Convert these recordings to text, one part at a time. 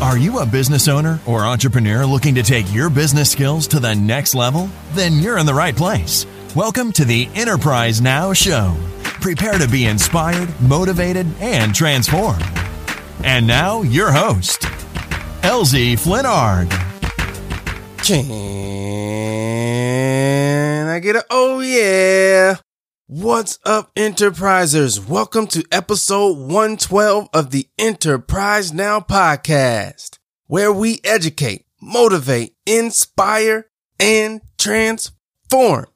Are you a business owner or entrepreneur looking to take your business skills to the next level? Then you're in the right place. Welcome to the Enterprise Now Show. Prepare to be inspired, motivated, and transformed. And now, your host, LZ Flinnard. Can I get a oh yeah? What's up, enterprisers? Welcome to episode 112 of the Enterprise Now podcast, where we educate, motivate, inspire, and transform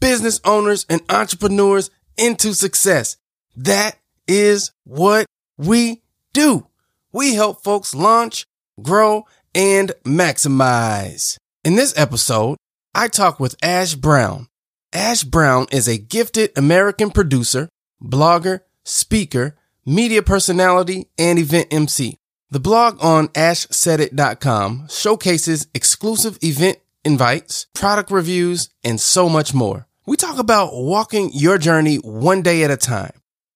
business owners and entrepreneurs into success. That is what we do. We help folks launch, grow, and maximize. In this episode, I talk with Ash Brown Ash Brown is a gifted American producer, blogger, speaker, media personality, and event MC. The blog on ashsaidit.com showcases exclusive event invites, product reviews, and so much more. We talk about walking your journey one day at a time.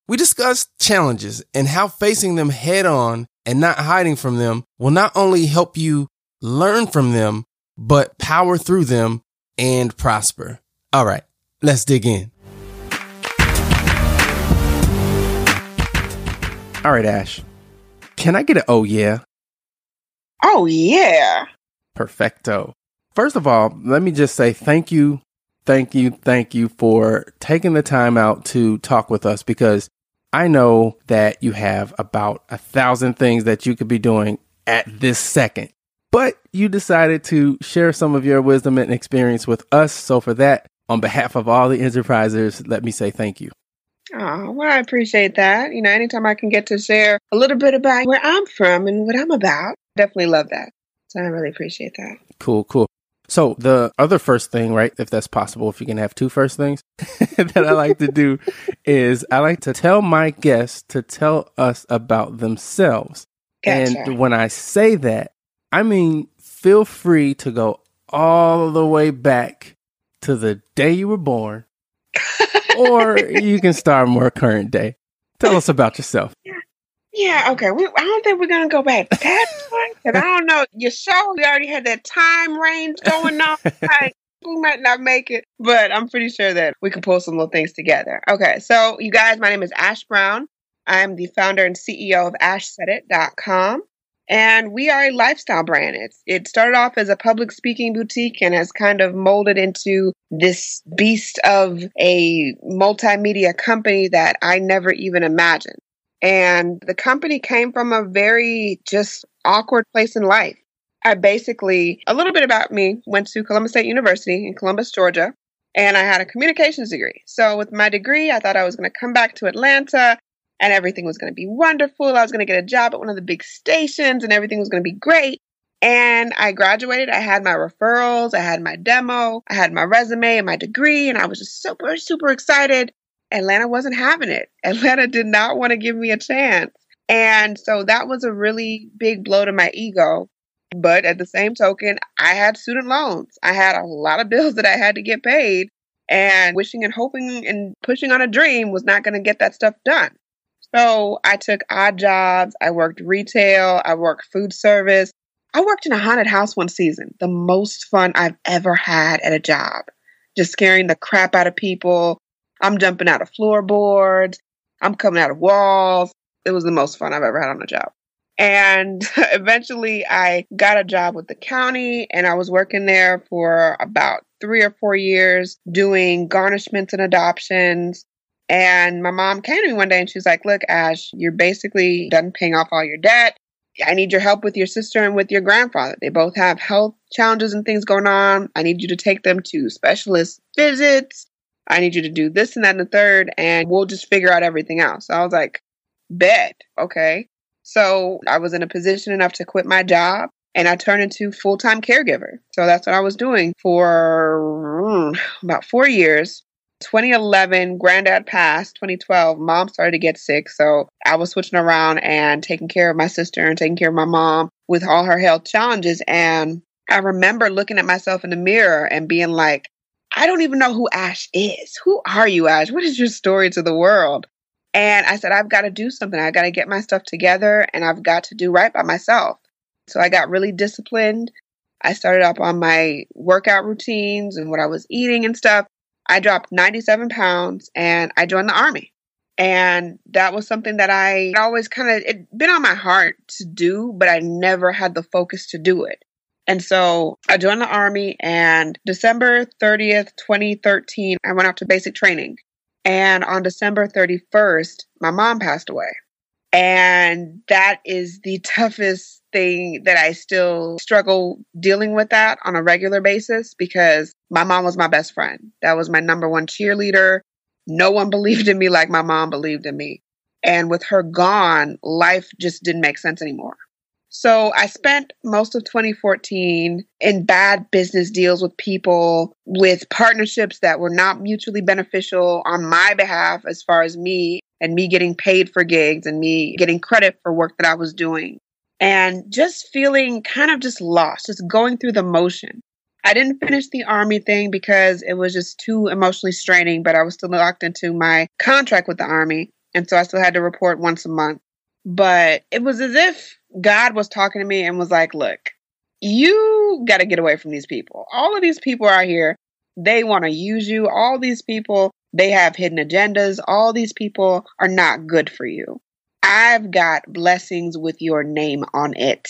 We discuss challenges and how facing them head on and not hiding from them will not only help you learn from them, but power through them and prosper. All right. Let's dig in. All right, Ash. Can I get an oh yeah? Oh yeah. Perfecto. First of all, let me just say thank you, thank you, thank you for taking the time out to talk with us because I know that you have about a thousand things that you could be doing at this second. But you decided to share some of your wisdom and experience with us. So for that, on behalf of all the enterprisers, let me say thank you. Oh, well, I appreciate that. You know, anytime I can get to share a little bit about where I'm from and what I'm about, definitely love that. So I really appreciate that. Cool, cool. So the other first thing, right, if that's possible, if you can have two first things that I like to do is I like to tell my guests to tell us about themselves. Gotcha. And when I say that, I mean feel free to go all the way back to the day you were born, or you can start more current day. Tell us about yourself. Yeah, okay. We, I don't think we're gonna go back that far. I don't know. Your show, we already had that time range going on. Like, we might not make it, but I'm pretty sure that we can pull some little things together. Okay, so you guys, my name is Ash Brown. I'm the founder and CEO of AshSaidIt.com. And we are a lifestyle brand. It's, it started off as a public speaking boutique and has kind of molded into this beast of a multimedia company that I never even imagined. And the company came from a very just awkward place in life. I basically, a little bit about me, went to Columbus State University in Columbus, Georgia, and I had a communications degree. So, with my degree, I thought I was going to come back to Atlanta and everything was going to be wonderful. I was going to get a job at one of the big stations and everything was going to be great. And I graduated. I had my referrals, I had my demo, I had my resume and my degree, and I was just super, super excited. Atlanta wasn't having it. Atlanta did not want to give me a chance. And so that was a really big blow to my ego. But at the same token, I had student loans. I had a lot of bills that I had to get paid. And wishing and hoping and pushing on a dream was not going to get that stuff done. So I took odd jobs. I worked retail. I worked food service. I worked in a haunted house one season, the most fun I've ever had at a job. Just scaring the crap out of people. I'm jumping out of floorboards. I'm coming out of walls. It was the most fun I've ever had on a job. And eventually I got a job with the county and I was working there for about three or four years doing garnishments and adoptions. And my mom came to me one day and she was like, Look, Ash, you're basically done paying off all your debt. I need your help with your sister and with your grandfather. They both have health challenges and things going on. I need you to take them to specialist visits. I need you to do this and that and the third, and we'll just figure out everything else. So I was like, bet. Okay. So I was in a position enough to quit my job and I turned into full time caregiver. So that's what I was doing for mm, about four years. 2011, granddad passed. 2012, mom started to get sick. So I was switching around and taking care of my sister and taking care of my mom with all her health challenges. And I remember looking at myself in the mirror and being like, I don't even know who Ash is. Who are you, Ash? What is your story to the world? And I said, I've got to do something. I got to get my stuff together and I've got to do right by myself. So I got really disciplined. I started up on my workout routines and what I was eating and stuff. I dropped 97 pounds and I joined the army. And that was something that I always kind of, it been on my heart to do, but I never had the focus to do it. And so I joined the army and December 30th, 2013, I went out to basic training. And on December 31st, my mom passed away. And that is the toughest thing that I still struggle dealing with that on a regular basis because my mom was my best friend. That was my number one cheerleader. No one believed in me like my mom believed in me. And with her gone, life just didn't make sense anymore. So I spent most of 2014 in bad business deals with people, with partnerships that were not mutually beneficial on my behalf, as far as me and me getting paid for gigs and me getting credit for work that I was doing. And just feeling kind of just lost, just going through the motion. I didn't finish the army thing because it was just too emotionally straining, but I was still locked into my contract with the army. And so I still had to report once a month. But it was as if God was talking to me and was like, look, you got to get away from these people. All of these people are here. They want to use you. All these people, they have hidden agendas. All these people are not good for you. I've got blessings with your name on it.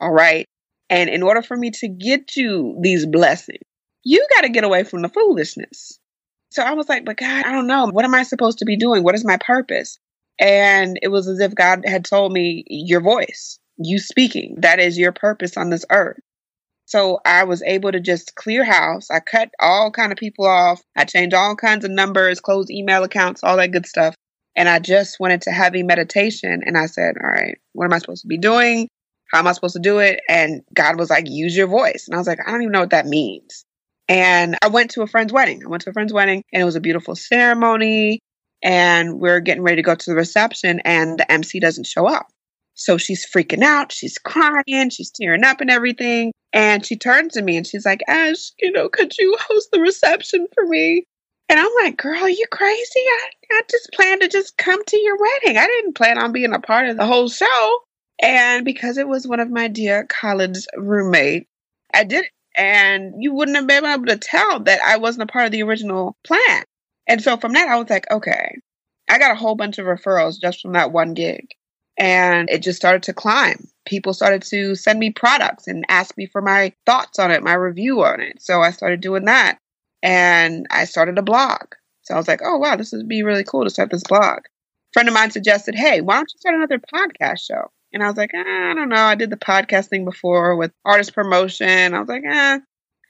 All right. And in order for me to get you these blessings, you got to get away from the foolishness. So I was like, but God, I don't know. What am I supposed to be doing? What is my purpose? And it was as if God had told me, Your voice, you speaking, that is your purpose on this earth. So I was able to just clear house. I cut all kind of people off. I changed all kinds of numbers, closed email accounts, all that good stuff. And I just went into heavy meditation and I said, All right, what am I supposed to be doing? How am I supposed to do it? And God was like, Use your voice. And I was like, I don't even know what that means. And I went to a friend's wedding. I went to a friend's wedding and it was a beautiful ceremony and we're getting ready to go to the reception and the MC doesn't show up. So she's freaking out, she's crying, she's tearing up and everything. And she turns to me and she's like, Ash, you know, could you host the reception for me? And I'm like, girl, you crazy? I, I just planned to just come to your wedding. I didn't plan on being a part of the whole show. And because it was one of my dear college roommates, I did it. And you wouldn't have been able to tell that I wasn't a part of the original plan. And so from that, I was like, okay, I got a whole bunch of referrals just from that one gig. And it just started to climb. People started to send me products and ask me for my thoughts on it, my review on it. So I started doing that. And I started a blog. So I was like, oh, wow, this would be really cool to start this blog. A friend of mine suggested, hey, why don't you start another podcast show? And I was like, eh, I don't know. I did the podcast thing before with artist promotion. I was like, eh,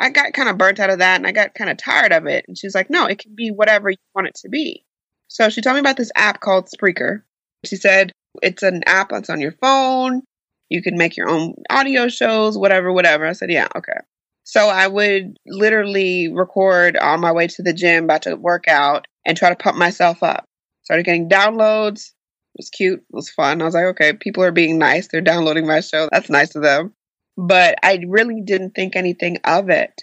I got kind of burnt out of that and I got kind of tired of it. And she's like, no, it can be whatever you want it to be. So she told me about this app called Spreaker. She said it's an app that's on your phone. You can make your own audio shows, whatever, whatever. I said, yeah, okay. So I would literally record on my way to the gym, about to work out, and try to pump myself up. Started getting downloads. It was cute. It was fun. I was like, okay, people are being nice. They're downloading my show. That's nice of them. But I really didn't think anything of it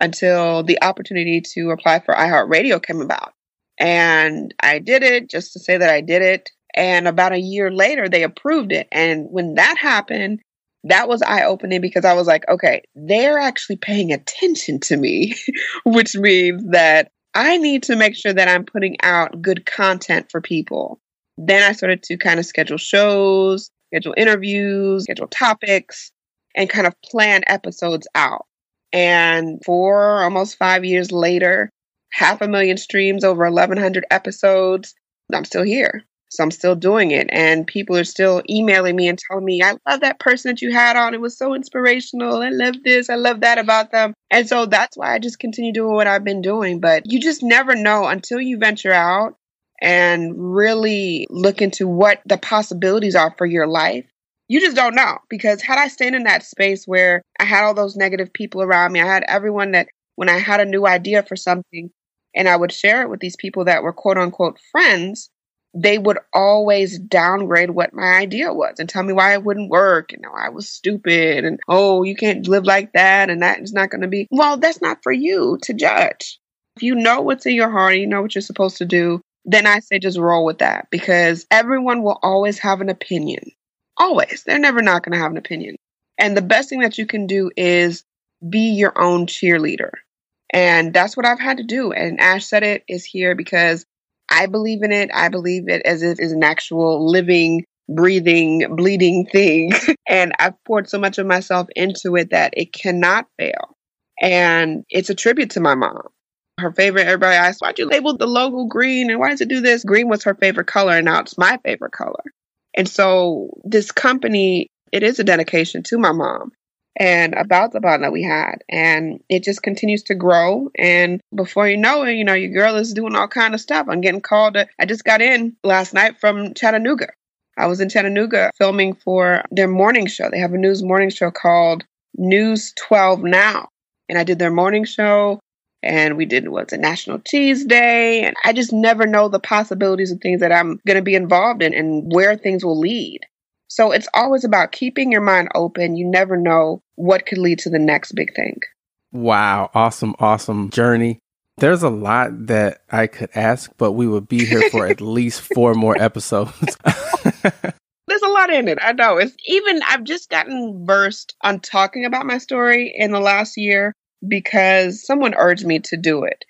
until the opportunity to apply for iHeartRadio came about. And I did it just to say that I did it. And about a year later, they approved it. And when that happened, that was eye opening because I was like, okay, they're actually paying attention to me, which means that I need to make sure that I'm putting out good content for people. Then I started to kind of schedule shows, schedule interviews, schedule topics and kind of plan episodes out. And four, almost five years later, half a million streams, over 1,100 episodes, I'm still here. So I'm still doing it. And people are still emailing me and telling me, I love that person that you had on. It was so inspirational. I love this. I love that about them. And so that's why I just continue doing what I've been doing. But you just never know until you venture out and really look into what the possibilities are for your life, you just don't know. Because had I stayed in that space where I had all those negative people around me, I had everyone that when I had a new idea for something and I would share it with these people that were quote unquote friends, they would always downgrade what my idea was and tell me why it wouldn't work and I was stupid and oh, you can't live like that and that is not going to be. Well, that's not for you to judge. If you know what's in your heart, you know what you're supposed to do, then I say just roll with that because everyone will always have an opinion. Always. They're never not going to have an opinion. And the best thing that you can do is be your own cheerleader. And that's what I've had to do. And Ash said it is here because I believe in it. I believe it as if it's an actual living, breathing, bleeding thing. and I've poured so much of myself into it that it cannot fail. And it's a tribute to my mom. Her favorite, everybody asked, why'd you label the logo green and why does it do this? Green was her favorite color and now it's my favorite color. And so this company, it is a dedication to my mom and about the bond that we had. And it just continues to grow. And before you know it, you know, your girl is doing all kind of stuff. I'm getting called. To, I just got in last night from Chattanooga. I was in Chattanooga filming for their morning show. They have a news morning show called News 12 Now. And I did their morning show and we did what's a National Cheese Day. And I just never know the possibilities of things that I'm going to be involved in and where things will lead. So it's always about keeping your mind open. You never know what could lead to the next big thing. Wow. Awesome, awesome journey. There's a lot that I could ask, but we would be here for at least four more episodes. There's a lot in it. I know. It's even I've just gotten versed on talking about my story in the last year because someone urged me to do it.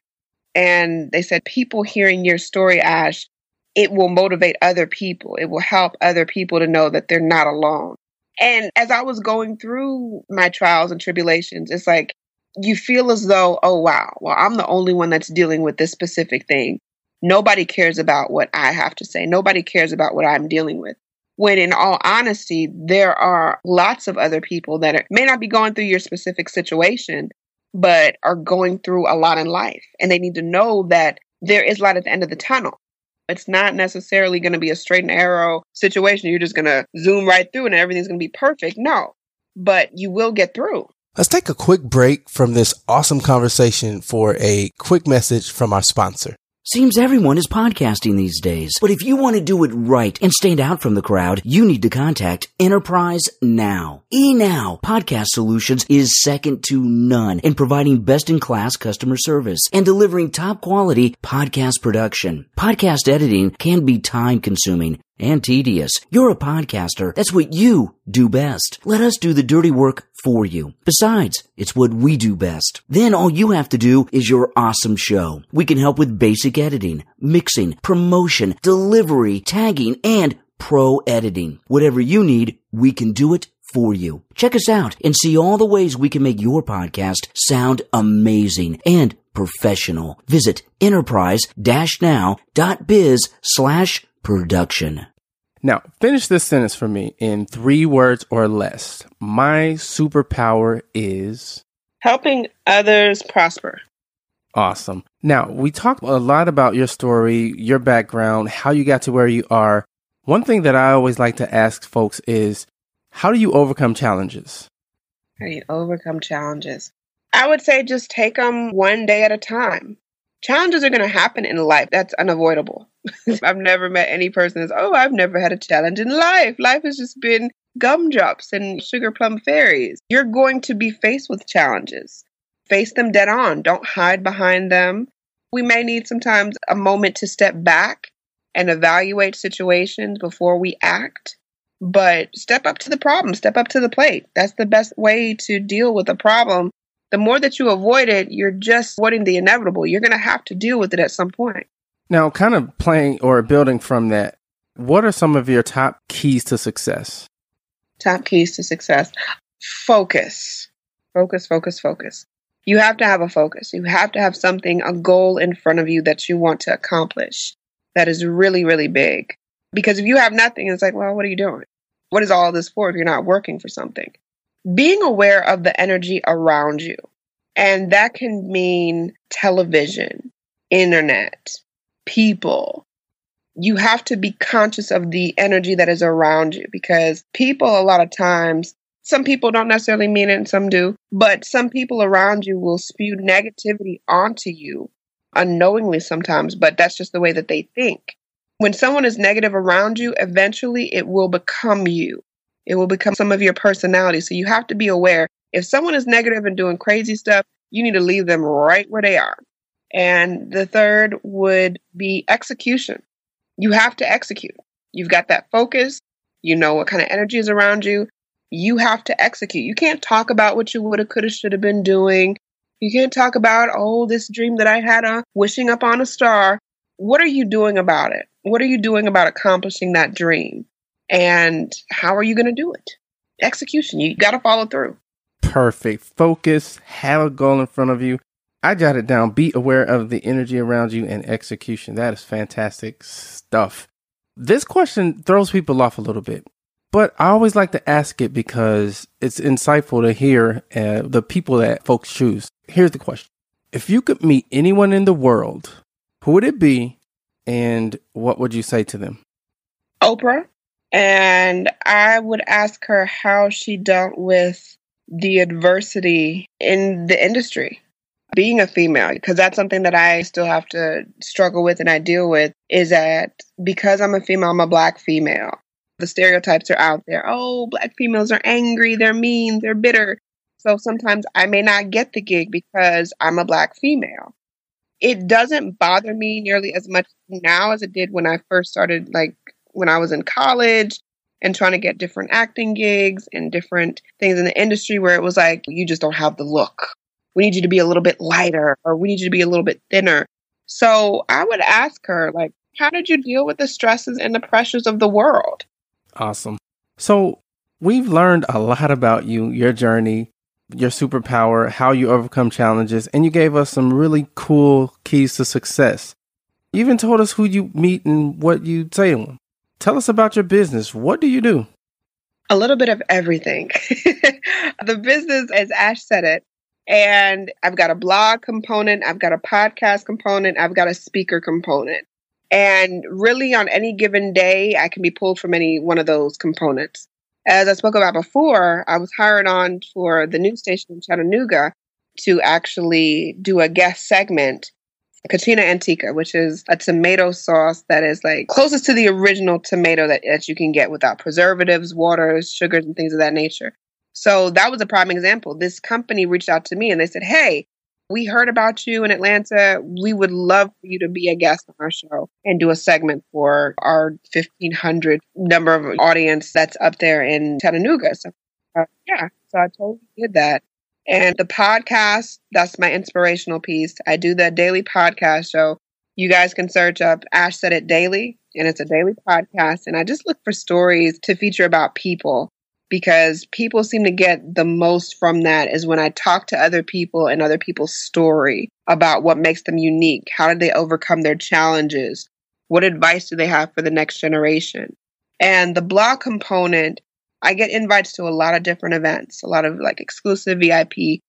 And they said people hearing your story, Ash, it will motivate other people. It will help other people to know that they're not alone. And as I was going through my trials and tribulations, it's like you feel as though, oh, wow, well, I'm the only one that's dealing with this specific thing. Nobody cares about what I have to say. Nobody cares about what I'm dealing with. When in all honesty, there are lots of other people that are, may not be going through your specific situation, but are going through a lot in life. And they need to know that there is light at the end of the tunnel. It's not necessarily going to be a straight and arrow situation. You're just going to zoom right through and everything's going to be perfect. No, but you will get through. Let's take a quick break from this awesome conversation for a quick message from our sponsor. Seems everyone is podcasting these days. But if you want to do it right and stand out from the crowd, you need to contact Enterprise Now. eNow Podcast Solutions is second to none in providing best in class customer service and delivering top quality podcast production. Podcast editing can be time consuming and tedious. You're a podcaster. That's what you do best. Let us do the dirty work for you. Besides, it's what we do best. Then all you have to do is your awesome show. We can help with basic editing, mixing, promotion, delivery, tagging, and pro editing. Whatever you need, we can do it for you. Check us out and see all the ways we can make your podcast sound amazing and professional. Visit enterprise-now.biz slash production. Now, finish this sentence for me in three words or less. My superpower is helping others prosper. Awesome. Now, we talked a lot about your story, your background, how you got to where you are. One thing that I always like to ask folks is how do you overcome challenges? How do you overcome challenges? I would say just take them one day at a time. Challenges are going to happen in life. That's unavoidable. I've never met any person that's, oh, I've never had a challenge in life. Life has just been gumdrops and sugar plum fairies. You're going to be faced with challenges. Face them dead on. Don't hide behind them. We may need sometimes a moment to step back and evaluate situations before we act. But step up to the problem, step up to the plate. That's the best way to deal with a problem. The more that you avoid it, you're just avoiding the inevitable. You're going to have to deal with it at some point. Now, kind of playing or building from that, what are some of your top keys to success? Top keys to success focus, focus, focus, focus. You have to have a focus. You have to have something, a goal in front of you that you want to accomplish that is really, really big. Because if you have nothing, it's like, well, what are you doing? What is all this for if you're not working for something? Being aware of the energy around you. And that can mean television, internet, people, you have to be conscious of the energy that is around you because people, a lot of times, some people don't necessarily mean it and some do, but some people around you will spew negativity onto you unknowingly sometimes, but that's just the way that they think. When someone is negative around you, eventually it will become you. It will become some of your personality. So you have to be aware. If someone is negative and doing crazy stuff, you need to leave them right where they are. And the third would be execution. You have to execute. You've got that focus. You know what kind of energy is around you. You have to execute. You can't talk about what you would have, could have, should have been doing. You can't talk about, oh, this dream that I had of wishing up on a star. What are you doing about it? What are you doing about accomplishing that dream? And how are you going to do it? Execution. You got to follow through. Perfect. Focus, have a goal in front of you. I jotted down be aware of the energy around you and execution. That is fantastic stuff. This question throws people off a little bit, but I always like to ask it because it's insightful to hear uh, the people that folks choose. Here's the question If you could meet anyone in the world, who would it be and what would you say to them? Oprah. And I would ask her how she dealt with the adversity in the industry being a female because that's something that I still have to struggle with and I deal with is that because I'm a female, I'm a black female. The stereotypes are out there. Oh, black females are angry, they're mean, they're bitter. So sometimes I may not get the gig because I'm a black female. It doesn't bother me nearly as much now as it did when I first started, like when I was in college and trying to get different acting gigs and different things in the industry where it was like, you just don't have the look we need you to be a little bit lighter or we need you to be a little bit thinner. So I would ask her, like, how did you deal with the stresses and the pressures of the world? Awesome. So we've learned a lot about you, your journey, your superpower, how you overcome challenges, and you gave us some really cool keys to success. You even told us who you meet and what you say to them. Tell us about your business. What do you do? A little bit of everything. the business, as Ash said it, and I've got a blog component, I've got a podcast component, I've got a speaker component. And really, on any given day, I can be pulled from any one of those components. As I spoke about before, I was hired on for the news station in Chattanooga to actually do a guest segment, Cucina Antica, which is a tomato sauce that is like closest to the original tomato that, that you can get without preservatives, waters, sugars, and things of that nature. So that was a prime example. This company reached out to me and they said, Hey, we heard about you in Atlanta. We would love for you to be a guest on our show and do a segment for our 1500 number of audience that's up there in Chattanooga. So, uh, yeah, so I totally did that. And the podcast, that's my inspirational piece. I do the daily podcast show. You guys can search up Ash Said It Daily, and it's a daily podcast. And I just look for stories to feature about people because people seem to get the most from that is when I talk to other people and other people's story about what makes them unique. How did they overcome their challenges? What advice do they have for the next generation? And the blog component, I get invites to a lot of different events, a lot of like exclusive VIP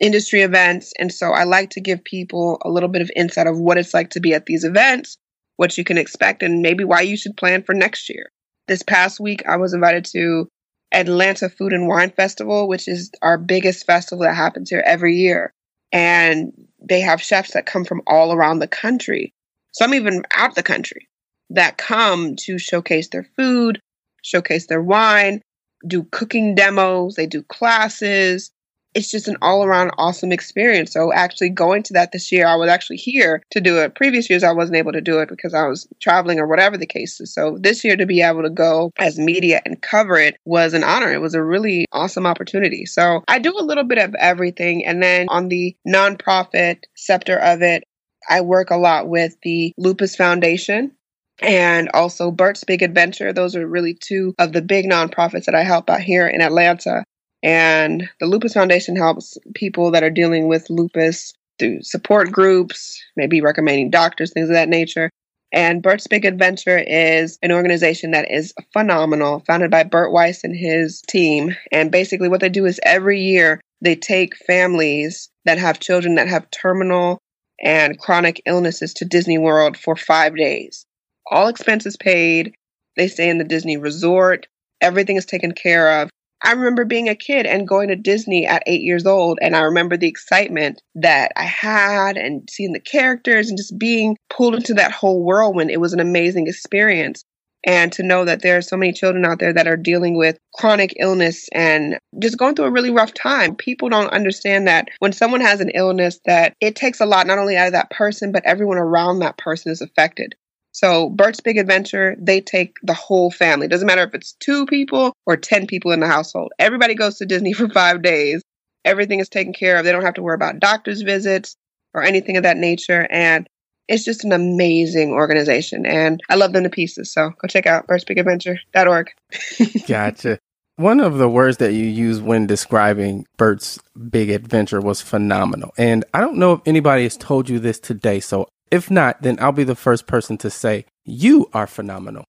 industry events. And so I like to give people a little bit of insight of what it's like to be at these events, what you can expect, and maybe why you should plan for next year. This past week, I was invited to Atlanta Food and Wine Festival, which is our biggest festival that happens here every year. And they have chefs that come from all around the country, some even out the country, that come to showcase their food, showcase their wine, do cooking demos, they do classes, it's just an all around awesome experience. So actually going to that this year, I was actually here to do it. Previous years, I wasn't able to do it because I was traveling or whatever the case is. So this year to be able to go as media and cover it was an honor. It was a really awesome opportunity. So I do a little bit of everything. And then on the nonprofit sector of it, I work a lot with the Lupus Foundation and also Bert's Big Adventure. Those are really two of the big nonprofits that I help out here in Atlanta. And the Lupus Foundation helps people that are dealing with lupus through support groups, maybe recommending doctors, things of that nature. And Bert's Big Adventure is an organization that is phenomenal, founded by Bert Weiss and his team. And basically, what they do is every year they take families that have children that have terminal and chronic illnesses to Disney World for five days. All expenses paid. They stay in the Disney resort. Everything is taken care of. I remember being a kid and going to Disney at eight years old. And I remember the excitement that I had and seeing the characters and just being pulled into that whole whirlwind. It was an amazing experience. And to know that there are so many children out there that are dealing with chronic illness and just going through a really rough time. People don't understand that when someone has an illness that it takes a lot not only out of that person, but everyone around that person is affected. So Bert's Big Adventure, they take the whole family. Doesn't matter if it's two people or 10 people in the household. Everybody goes to Disney for five days. Everything is taken care of. They don't have to worry about doctor's visits or anything of that nature. And it's just an amazing organization. And I love them to pieces. So go check out bertsbigadventure.org. gotcha. One of the words that you use when describing Bert's big adventure was phenomenal. And I don't know if anybody has told you this today, so if not, then I'll be the first person to say, You are phenomenal.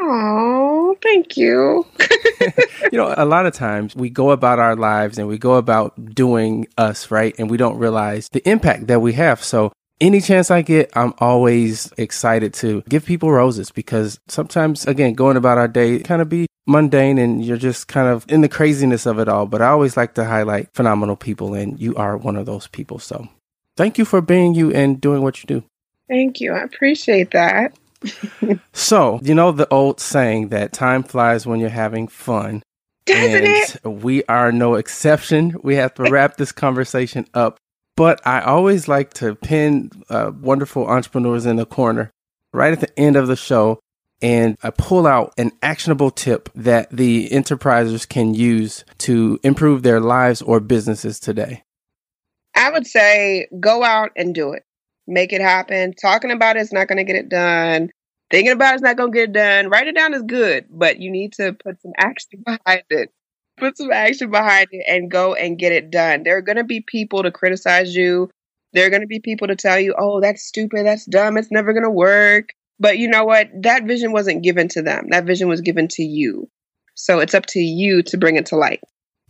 Oh, thank you. you know, a lot of times we go about our lives and we go about doing us, right? And we don't realize the impact that we have. So, any chance I get, I'm always excited to give people roses because sometimes, again, going about our day kind of be mundane and you're just kind of in the craziness of it all. But I always like to highlight phenomenal people, and you are one of those people. So, thank you for being you and doing what you do. Thank you. I appreciate that. so, you know the old saying that time flies when you're having fun. Doesn't and it? we are no exception. We have to wrap this conversation up. But I always like to pin uh, wonderful entrepreneurs in the corner right at the end of the show. And I pull out an actionable tip that the enterprisers can use to improve their lives or businesses today. I would say go out and do it make it happen. Talking about it is not going to get it done. Thinking about it's not going to get it done. Write it down is good, but you need to put some action behind it. Put some action behind it and go and get it done. There are going to be people to criticize you. There are going to be people to tell you, oh, that's stupid, that's dumb, it's never going to work. But you know what? That vision wasn't given to them. That vision was given to you. So it's up to you to bring it to light.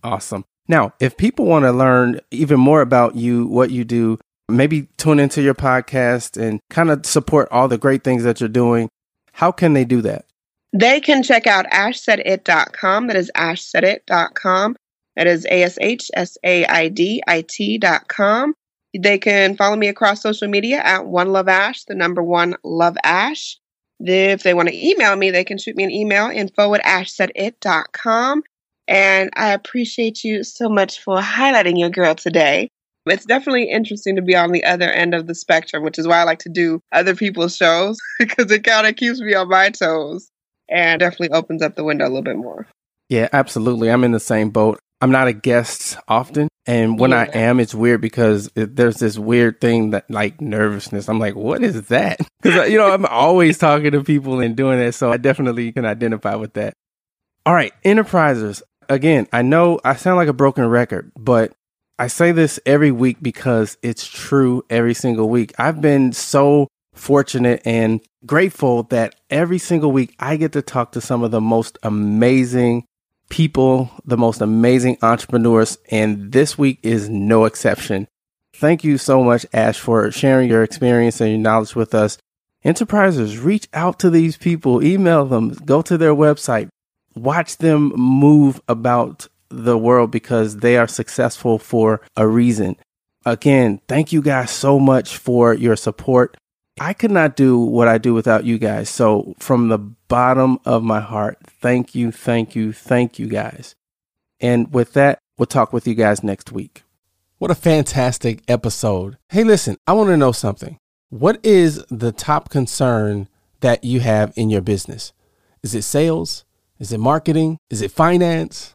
Awesome. Now, if people want to learn even more about you, what you do, maybe tune into your podcast and kind of support all the great things that you're doing, how can they do that? They can check out ashsaidit.com. That is ashsaidit.com. That is A S H S A I D I T.com. They can follow me across social media at One Love Ash, the number one Love Ash. If they want to email me, they can shoot me an email, info at ashsaidit.com. And I appreciate you so much for highlighting your girl today. It's definitely interesting to be on the other end of the spectrum, which is why I like to do other people's shows because it kind of keeps me on my toes and definitely opens up the window a little bit more. Yeah, absolutely. I'm in the same boat. I'm not a guest often. And when yeah. I am, it's weird because it, there's this weird thing that like nervousness. I'm like, what is that? Because, uh, you know, I'm always talking to people and doing that. So I definitely can identify with that. All right, enterprisers. Again, I know I sound like a broken record, but I say this every week because it's true every single week. I've been so fortunate and grateful that every single week I get to talk to some of the most amazing people, the most amazing entrepreneurs, and this week is no exception. Thank you so much, Ash, for sharing your experience and your knowledge with us. Enterprisers, reach out to these people, email them, go to their website, watch them move about the world because they are successful for a reason. Again, thank you guys so much for your support. I could not do what I do without you guys. So, from the bottom of my heart, thank you, thank you, thank you guys. And with that, we'll talk with you guys next week. What a fantastic episode. Hey, listen, I want to know something. What is the top concern that you have in your business? Is it sales? Is it marketing? Is it finance?